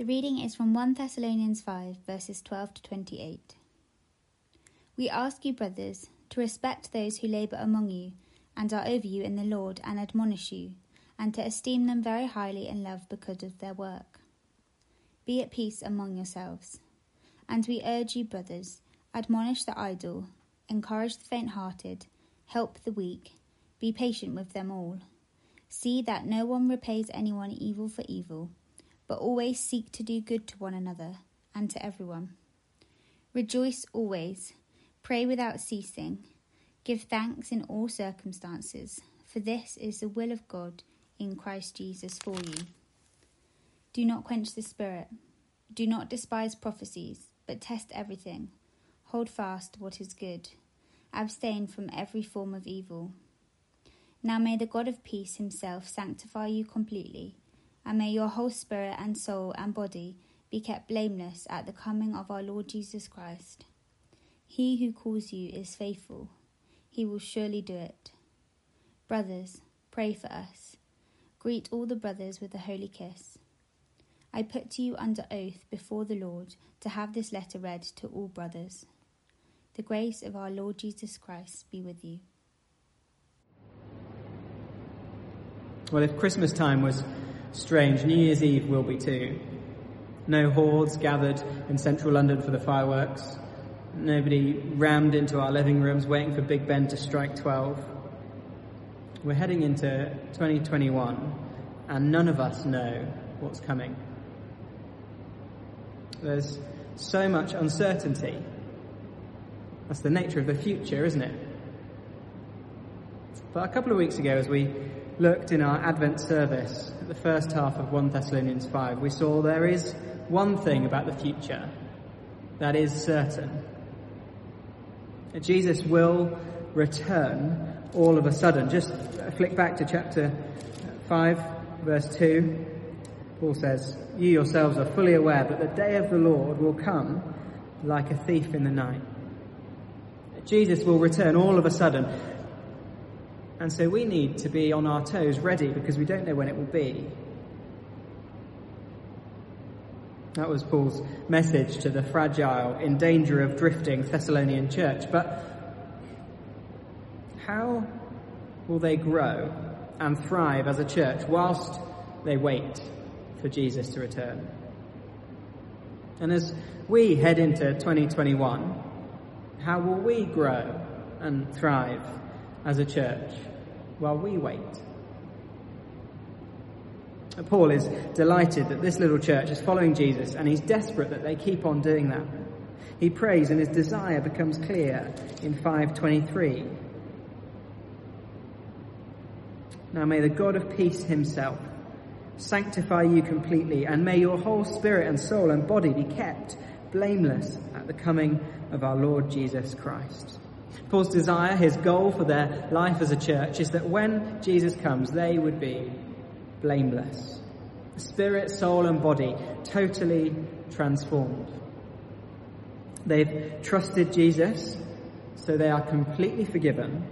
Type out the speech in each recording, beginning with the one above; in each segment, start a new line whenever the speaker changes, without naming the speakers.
The reading is from 1 Thessalonians 5, verses 12 to 28. We ask you, brothers, to respect those who labour among you and are over you in the Lord and admonish you, and to esteem them very highly in love because of their work. Be at peace among yourselves. And we urge you, brothers, admonish the idle, encourage the faint hearted, help the weak, be patient with them all. See that no one repays anyone evil for evil, but always seek to do good to one another and to everyone. Rejoice always, pray without ceasing, give thanks in all circumstances, for this is the will of God in Christ Jesus for you. Do not quench the Spirit, do not despise prophecies, but test everything. Hold fast what is good. Abstain from every form of evil. Now may the God of peace himself sanctify you completely, and may your whole spirit and soul and body be kept blameless at the coming of our Lord Jesus Christ. He who calls you is faithful, he will surely do it. Brothers, pray for us. Greet all the brothers with a holy kiss. I put you under oath before the Lord to have this letter read to all brothers. The grace of our Lord Jesus Christ be with you.
Well, if Christmas time was strange, New Year's Eve will be too. No hordes gathered in central London for the fireworks. Nobody rammed into our living rooms waiting for Big Ben to strike 12. We're heading into 2021 and none of us know what's coming. There's so much uncertainty. That's the nature of the future, isn't it? But a couple of weeks ago, as we looked in our Advent service at the first half of 1 Thessalonians 5, we saw there is one thing about the future that is certain. Jesus will return all of a sudden. Just flick back to chapter 5, verse 2. Paul says, You yourselves are fully aware that the day of the Lord will come like a thief in the night. Jesus will return all of a sudden. And so we need to be on our toes, ready, because we don't know when it will be. That was Paul's message to the fragile, in danger of drifting Thessalonian church. But how will they grow and thrive as a church whilst they wait for Jesus to return. And as we head into 2021, how will we grow and thrive as a church while we wait? Paul is delighted that this little church is following Jesus and he's desperate that they keep on doing that. He prays and his desire becomes clear in 523. Now may the God of peace himself sanctify you completely, and may your whole spirit and soul and body be kept blameless at the coming of our Lord Jesus Christ. Paul's desire, his goal for their life as a church is that when Jesus comes, they would be blameless. Spirit, soul, and body totally transformed. They've trusted Jesus, so they are completely forgiven,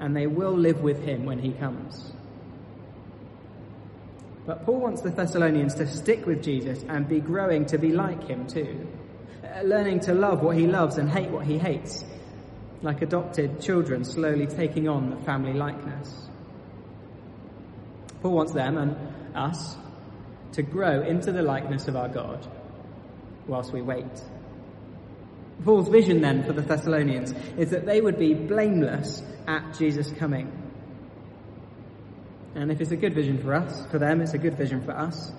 and they will live with him when he comes. But Paul wants the Thessalonians to stick with Jesus and be growing to be like him too. Uh, learning to love what he loves and hate what he hates. Like adopted children slowly taking on the family likeness. Paul wants them and us to grow into the likeness of our God whilst we wait. Paul's vision then for the Thessalonians is that they would be blameless at Jesus' coming. And if it's a good vision for us, for them, it's a good vision for us.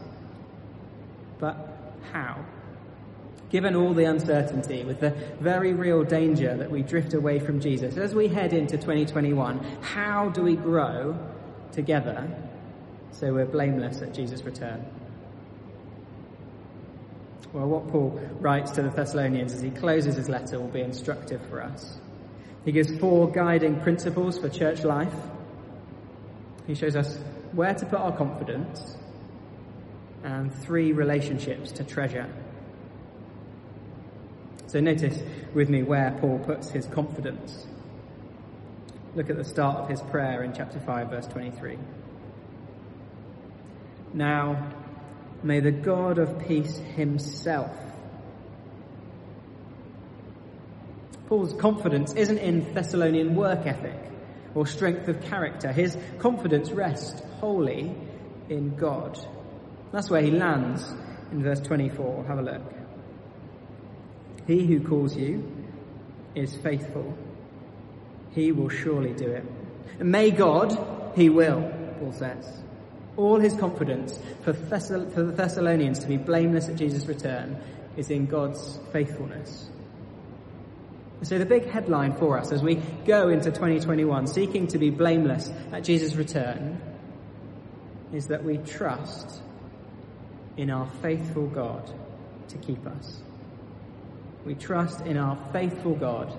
But how? Given all the uncertainty, with the very real danger that we drift away from Jesus, as we head into 2021, how do we grow together so we're blameless at Jesus' return? Well, what Paul writes to the Thessalonians as he closes his letter will be instructive for us. He gives four guiding principles for church life he shows us where to put our confidence and three relationships to treasure. So notice with me where Paul puts his confidence. Look at the start of his prayer in chapter 5, verse 23. Now, May the God of peace himself. Paul's confidence isn't in Thessalonian work ethic or strength of character. His confidence rests wholly in God. That's where he lands in verse 24. Have a look. He who calls you is faithful. He will surely do it. And may God, he will, Paul says. All his confidence for, Thessal- for the Thessalonians to be blameless at Jesus' return is in God's faithfulness. So the big headline for us as we go into 2021 seeking to be blameless at Jesus' return is that we trust in our faithful God to keep us. We trust in our faithful God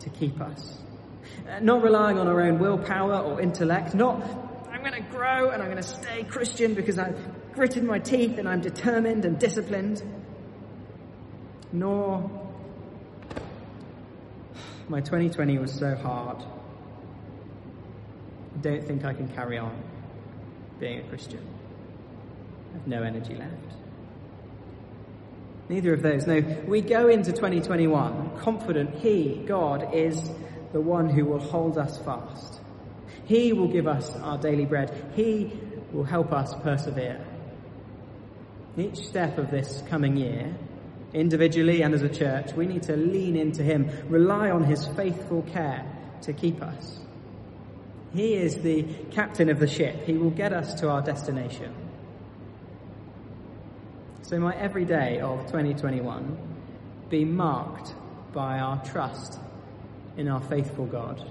to keep us. Uh, not relying on our own willpower or intellect, not I'm going to grow and I'm going to stay Christian because I've gritted my teeth and I'm determined and disciplined, nor my 2020 was so hard. I don't think I can carry on being a Christian. I have no energy left. Neither of those. No, we go into 2021 confident He, God, is the one who will hold us fast. He will give us our daily bread. He will help us persevere. Each step of this coming year, individually and as a church, we need to lean into Him, rely on His faithful care to keep us. He is the captain of the ship. He will get us to our destination. So my everyday of 2021 be marked by our trust in our faithful God.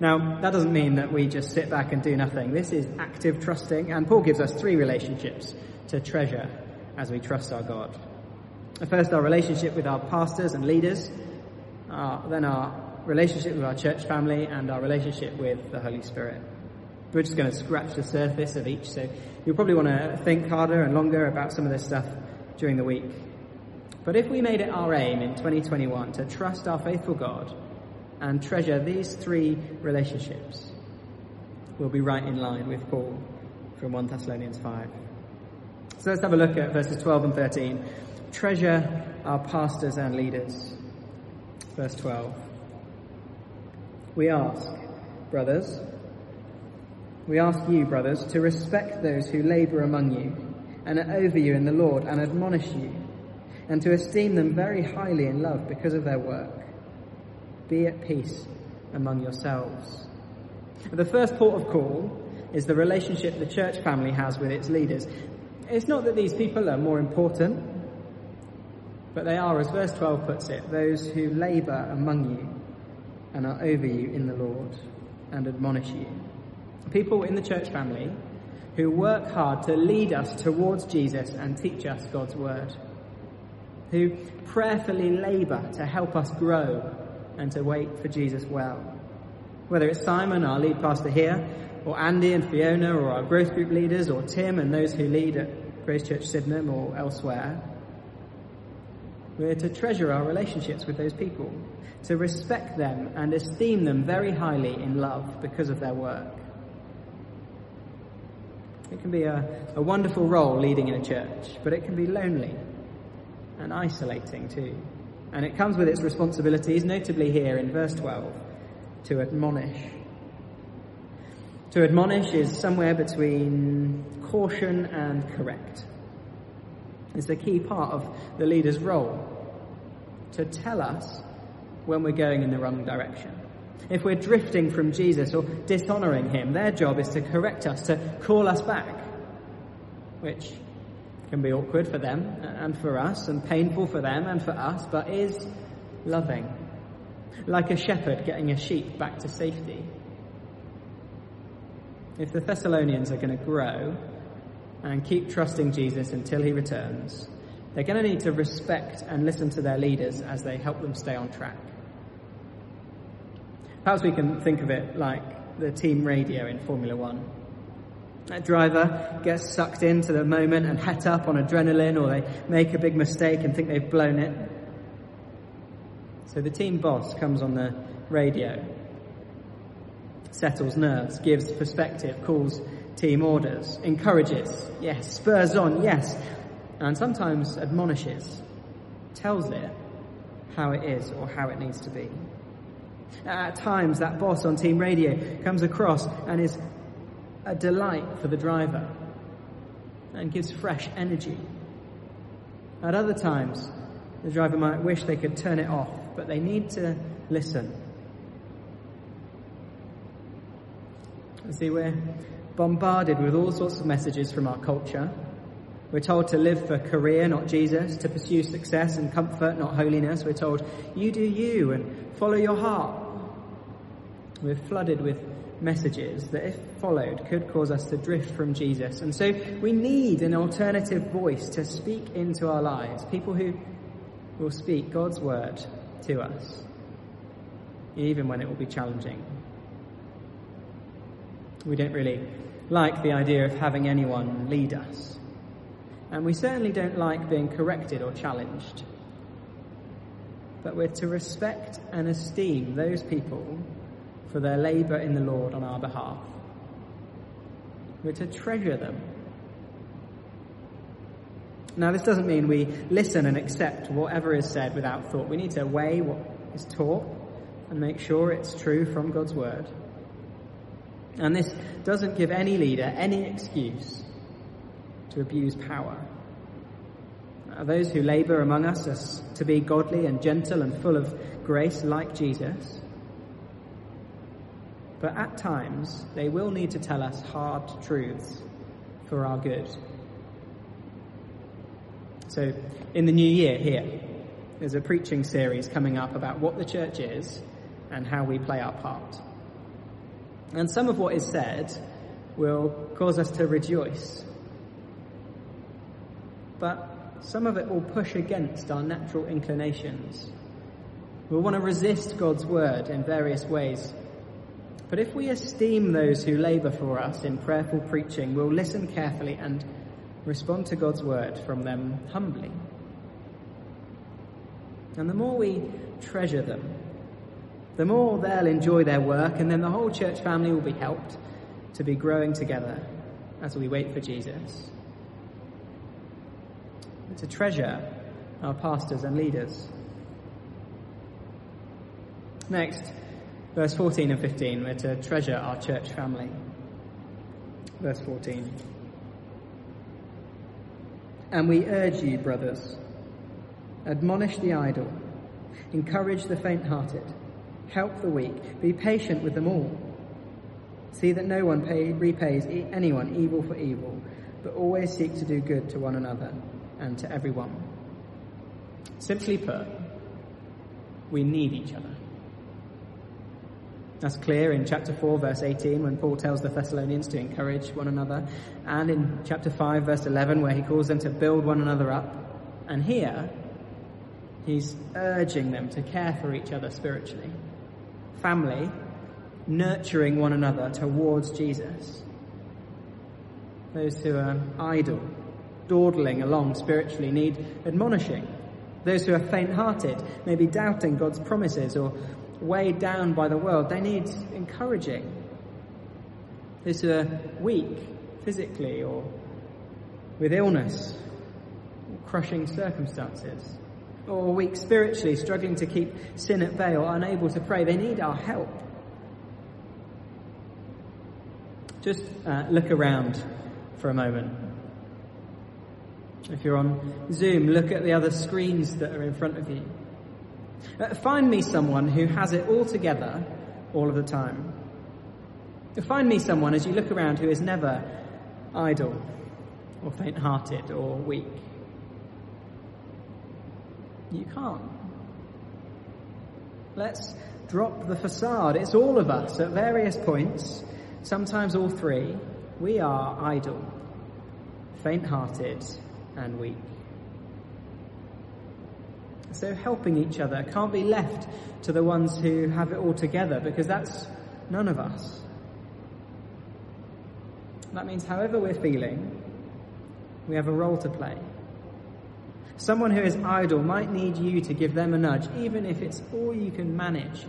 Now, that doesn't mean that we just sit back and do nothing. This is active trusting, and Paul gives us three relationships to treasure as we trust our God. First, our relationship with our pastors and leaders, uh, then our relationship with our church family, and our relationship with the Holy Spirit. We're just going to scratch the surface of each, so you'll probably want to think harder and longer about some of this stuff during the week. But if we made it our aim in 2021 to trust our faithful God and treasure these three relationships, we'll be right in line with Paul from 1 Thessalonians 5. So let's have a look at verses 12 and 13. Treasure our pastors and leaders. Verse 12. We ask, brothers, we ask you, brothers, to respect those who labour among you and are over you in the Lord and admonish you, and to esteem them very highly in love because of their work. Be at peace among yourselves. The first port of call is the relationship the church family has with its leaders. It's not that these people are more important, but they are, as verse 12 puts it, those who labour among you and are over you in the Lord and admonish you. People in the church family who work hard to lead us towards Jesus and teach us God's word. Who prayerfully labour to help us grow and to wait for Jesus well. Whether it's Simon, our lead pastor here, or Andy and Fiona, or our growth group leaders, or Tim and those who lead at Grace Church Sydenham or elsewhere, we're to treasure our relationships with those people, to respect them and esteem them very highly in love because of their work. It can be a, a wonderful role leading in a church, but it can be lonely and isolating too. And it comes with its responsibilities, notably here in verse 12, to admonish. To admonish is somewhere between caution and correct. It's the key part of the leader's role to tell us when we're going in the wrong direction. If we're drifting from Jesus or dishonoring him, their job is to correct us, to call us back, which can be awkward for them and for us, and painful for them and for us, but is loving. Like a shepherd getting a sheep back to safety. If the Thessalonians are going to grow and keep trusting Jesus until he returns, they're going to need to respect and listen to their leaders as they help them stay on track. Perhaps we can think of it like the team radio in Formula One. That driver gets sucked into the moment and het up on adrenaline, or they make a big mistake and think they've blown it. So the team boss comes on the radio, settles nerves, gives perspective, calls team orders, encourages, yes, spurs on, yes, and sometimes admonishes, tells it how it is or how it needs to be. At times, that boss on team radio comes across and is a delight for the driver and gives fresh energy. At other times, the driver might wish they could turn it off, but they need to listen. You see, we're bombarded with all sorts of messages from our culture. We're told to live for career, not Jesus, to pursue success and comfort, not holiness. We're told, you do you and follow your heart. We're flooded with messages that, if followed, could cause us to drift from Jesus. And so we need an alternative voice to speak into our lives, people who will speak God's word to us, even when it will be challenging. We don't really like the idea of having anyone lead us. And we certainly don't like being corrected or challenged. But we're to respect and esteem those people for their labour in the Lord on our behalf. We're to treasure them. Now, this doesn't mean we listen and accept whatever is said without thought. We need to weigh what is taught and make sure it's true from God's word. And this doesn't give any leader any excuse to abuse power. Those who labour among us as to be godly and gentle and full of grace like Jesus but at times they will need to tell us hard truths for our good. So, in the new year here, there's a preaching series coming up about what the church is and how we play our part. And some of what is said will cause us to rejoice. But some of it will push against our natural inclinations. We'll want to resist God's word in various ways but if we esteem those who labour for us in prayerful preaching, we'll listen carefully and respond to God's word from them humbly. And the more we treasure them, the more they'll enjoy their work, and then the whole church family will be helped to be growing together as we wait for Jesus. To treasure our pastors and leaders. Next, Verse 14 and 15, we're to treasure our church family. Verse 14. And we urge you, brothers, admonish the idle, encourage the faint hearted, help the weak, be patient with them all. See that no one pay, repays anyone evil for evil, but always seek to do good to one another and to everyone. Simply put, we need each other. That's clear in chapter 4, verse 18, when Paul tells the Thessalonians to encourage one another, and in chapter 5, verse 11, where he calls them to build one another up. And here, he's urging them to care for each other spiritually. Family, nurturing one another towards Jesus. Those who are idle, dawdling along spiritually, need admonishing. Those who are faint hearted, maybe doubting God's promises or weighed down by the world, they need encouraging. Those who are weak physically or with illness, or crushing circumstances, or weak spiritually, struggling to keep sin at bay or unable to pray, they need our help. Just uh, look around for a moment. If you're on Zoom, look at the other screens that are in front of you. Uh, find me someone who has it all together all of the time. Find me someone as you look around who is never idle or faint hearted or weak. You can't. Let's drop the facade. It's all of us at various points, sometimes all three. We are idle, faint hearted, and weak. So helping each other can't be left to the ones who have it all together because that's none of us. That means however we're feeling, we have a role to play. Someone who is idle might need you to give them a nudge, even if it's all you can manage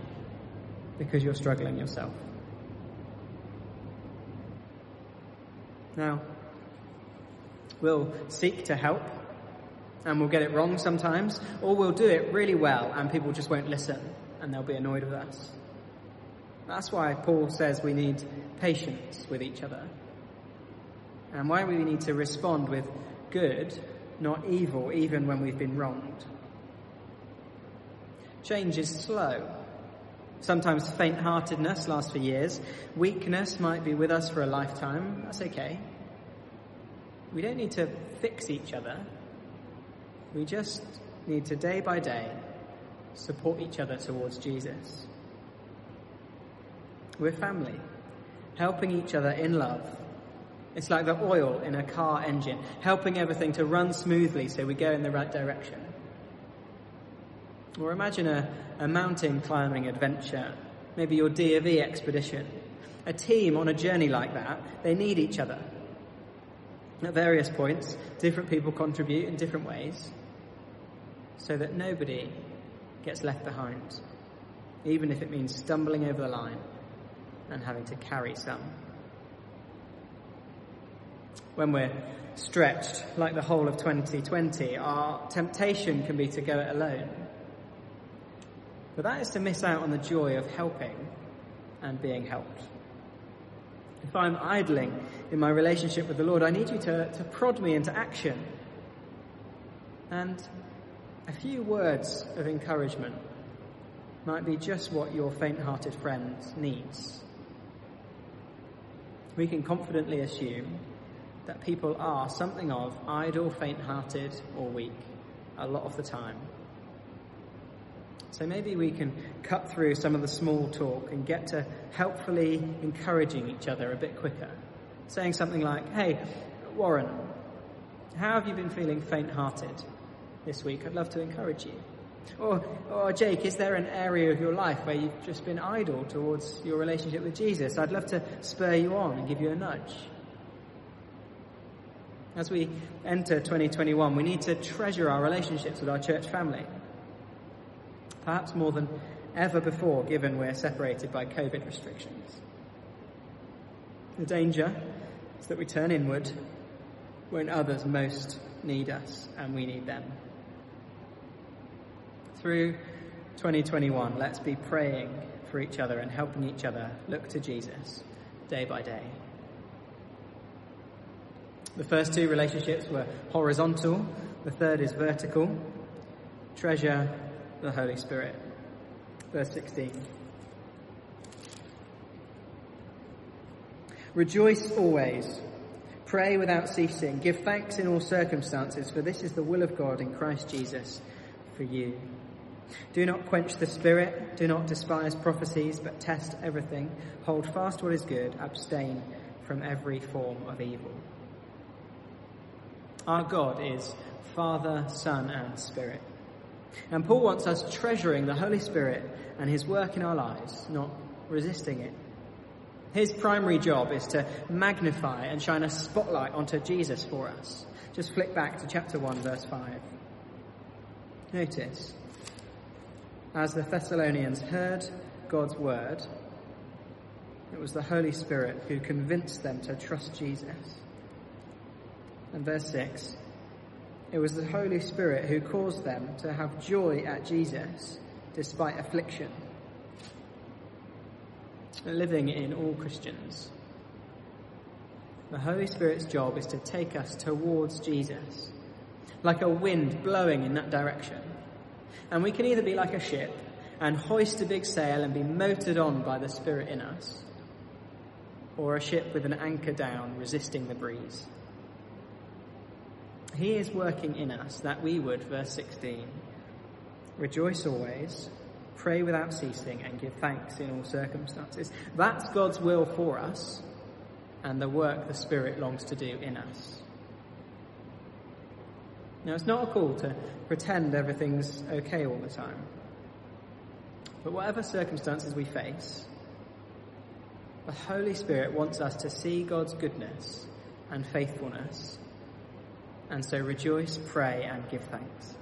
because you're struggling yourself. Now, we'll seek to help and we'll get it wrong sometimes, or we'll do it really well and people just won't listen and they'll be annoyed with us. That's why Paul says we need patience with each other and why we need to respond with good, not evil, even when we've been wronged. Change is slow. Sometimes faint heartedness lasts for years. Weakness might be with us for a lifetime. That's okay. We don't need to fix each other. We just need to, day by day, support each other towards Jesus. We're family, helping each other in love. It's like the oil in a car engine, helping everything to run smoothly so we go in the right direction. Or imagine a, a mountain climbing adventure, maybe your D of E expedition. A team on a journey like that, they need each other. At various points, different people contribute in different ways so that nobody gets left behind, even if it means stumbling over the line and having to carry some. When we're stretched, like the whole of 2020, our temptation can be to go it alone. But that is to miss out on the joy of helping and being helped. If I'm idling in my relationship with the Lord, I need you to, to prod me into action. And a few words of encouragement might be just what your faint hearted friend needs. We can confidently assume that people are something of idle, faint hearted, or weak a lot of the time. So maybe we can cut through some of the small talk and get to helpfully encouraging each other a bit quicker. Saying something like, Hey, Warren, how have you been feeling faint hearted? This week, I'd love to encourage you. Or, or, Jake, is there an area of your life where you've just been idle towards your relationship with Jesus? I'd love to spur you on and give you a nudge. As we enter 2021, we need to treasure our relationships with our church family. Perhaps more than ever before, given we're separated by COVID restrictions. The danger is that we turn inward when others most need us and we need them through 2021, let's be praying for each other and helping each other look to Jesus day by day. The first two relationships were horizontal, the third is vertical. Treasure the Holy Spirit. Verse 16. Rejoice always. Pray without ceasing. Give thanks in all circumstances, for this is the will of God in Christ Jesus for you. Do not quench the spirit, do not despise prophecies, but test everything. Hold fast what is good, abstain from every form of evil. Our God is Father, Son, and Spirit. And Paul wants us treasuring the Holy Spirit and his work in our lives, not resisting it. His primary job is to magnify and shine a spotlight onto Jesus for us. Just flick back to chapter 1, verse 5. Notice, as the Thessalonians heard God's word, it was the Holy Spirit who convinced them to trust Jesus. And verse 6 it was the Holy Spirit who caused them to have joy at Jesus despite affliction. Living in all Christians. The Holy Spirit's job is to take us towards Jesus, like a wind blowing in that direction. And we can either be like a ship and hoist a big sail and be motored on by the Spirit in us, or a ship with an anchor down resisting the breeze. He is working in us that we would, verse 16, rejoice always, pray without ceasing, and give thanks in all circumstances. That's God's will for us and the work the Spirit longs to do in us. Now, it's not a call to pretend everything's okay all the time. But whatever circumstances we face, the Holy Spirit wants us to see God's goodness and faithfulness, and so rejoice, pray, and give thanks.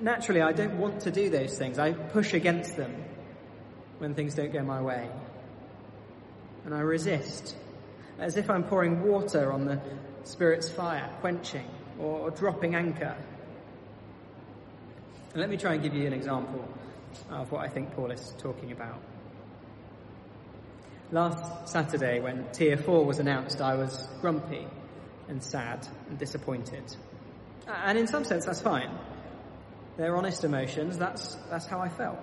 Naturally, I don't want to do those things. I push against them when things don't go my way. And I resist as if I'm pouring water on the Spirit's fire, quenching or dropping anchor. And let me try and give you an example of what I think Paul is talking about. Last Saturday, when Tier 4 was announced, I was grumpy and sad and disappointed. And in some sense, that's fine. They're honest emotions, that's, that's how I felt.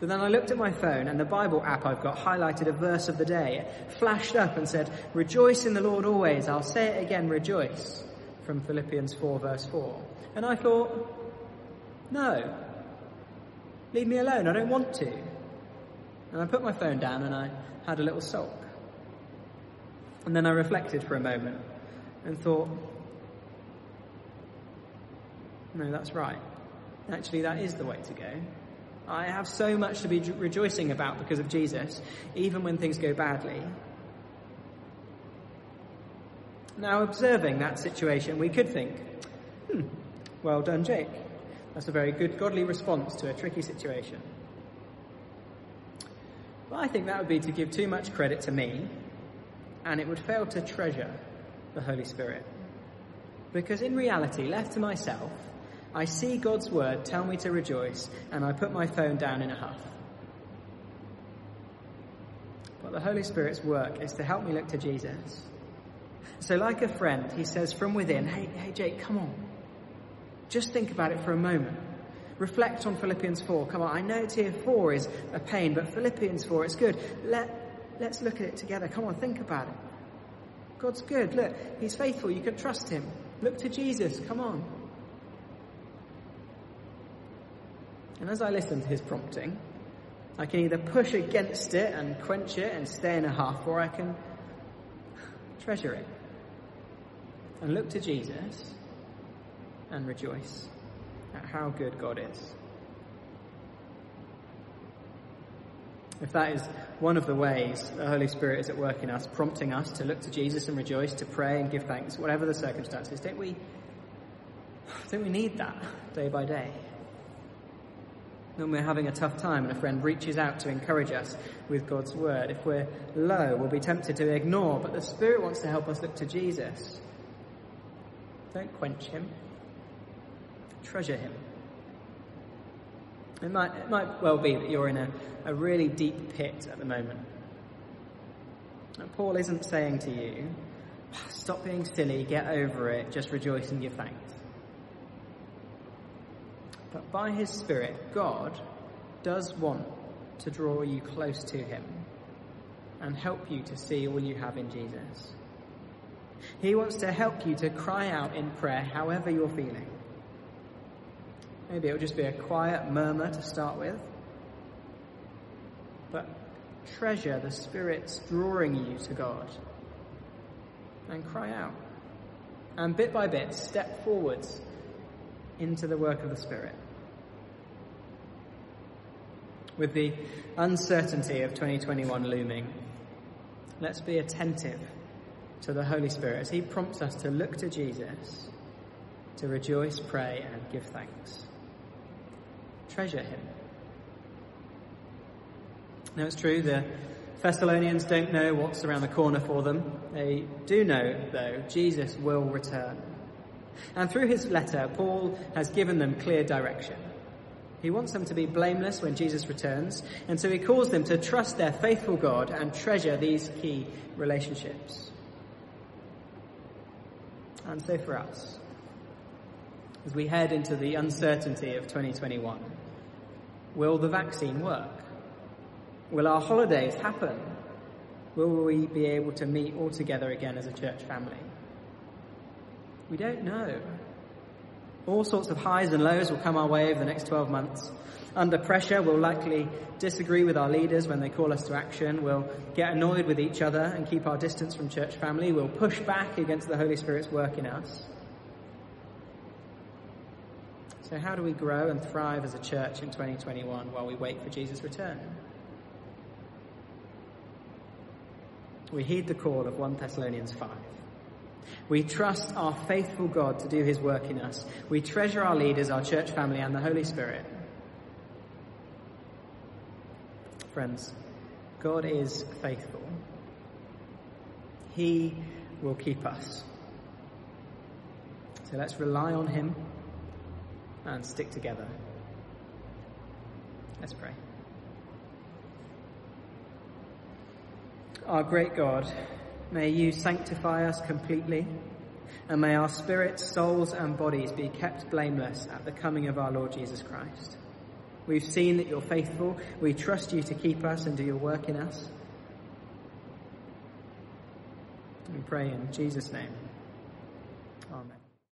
But then I looked at my phone and the Bible app I've got highlighted a verse of the day. It flashed up and said, Rejoice in the Lord always. I'll say it again, rejoice. From Philippians 4, verse 4. And I thought, No. Leave me alone. I don't want to. And I put my phone down and I had a little sulk. And then I reflected for a moment and thought, no, that's right. Actually, that is the way to go. I have so much to be rejoicing about because of Jesus, even when things go badly. Now, observing that situation, we could think, hmm, well done, Jake. That's a very good godly response to a tricky situation. But I think that would be to give too much credit to me, and it would fail to treasure the Holy Spirit. Because in reality, left to myself, I see God's word tell me to rejoice, and I put my phone down in a huff. But the Holy Spirit's work is to help me look to Jesus. So, like a friend, he says from within, Hey, hey, Jake, come on. Just think about it for a moment. Reflect on Philippians 4. Come on, I know tier 4 is a pain, but Philippians 4, it's good. Let, let's look at it together. Come on, think about it. God's good. Look, He's faithful. You can trust Him. Look to Jesus. Come on. And as I listen to His prompting, I can either push against it and quench it and stay in a huff, or I can treasure it and look to Jesus and rejoice at how good God is. If that is one of the ways the Holy Spirit is at work in us, prompting us to look to Jesus and rejoice, to pray and give thanks, whatever the circumstances, don't we, don't we need that day by day? When we're having a tough time and a friend reaches out to encourage us with God's word, if we're low, we'll be tempted to ignore, but the Spirit wants to help us look to Jesus. Don't quench him treasure him. It might, it might well be that you're in a, a really deep pit at the moment. And Paul isn't saying to you, stop being silly, get over it, just rejoice and give thanks. But by his Spirit, God does want to draw you close to him and help you to see all you have in Jesus. He wants to help you to cry out in prayer however you're feeling. Maybe it'll just be a quiet murmur to start with. But treasure the Spirit's drawing you to God. And cry out. And bit by bit, step forwards into the work of the Spirit. With the uncertainty of 2021 looming, let's be attentive to the Holy Spirit as He prompts us to look to Jesus, to rejoice, pray, and give thanks treasure him. Now it's true, the Thessalonians don't know what's around the corner for them. They do know, though, Jesus will return. And through his letter, Paul has given them clear direction. He wants them to be blameless when Jesus returns, and so he calls them to trust their faithful God and treasure these key relationships. And so for us, as we head into the uncertainty of 2021, Will the vaccine work? Will our holidays happen? Will we be able to meet all together again as a church family? We don't know. All sorts of highs and lows will come our way over the next 12 months. Under pressure, we'll likely disagree with our leaders when they call us to action. We'll get annoyed with each other and keep our distance from church family. We'll push back against the Holy Spirit's work in us. So, how do we grow and thrive as a church in 2021 while we wait for Jesus' return? We heed the call of 1 Thessalonians 5. We trust our faithful God to do his work in us. We treasure our leaders, our church family, and the Holy Spirit. Friends, God is faithful. He will keep us. So let's rely on Him and stick together. Let's pray. Our great God, may you sanctify us completely, and may our spirits, souls, and bodies be kept blameless at the coming of our Lord Jesus Christ. We've seen that you're faithful. We trust you to keep us and do your work in us. We pray in Jesus' name. Amen.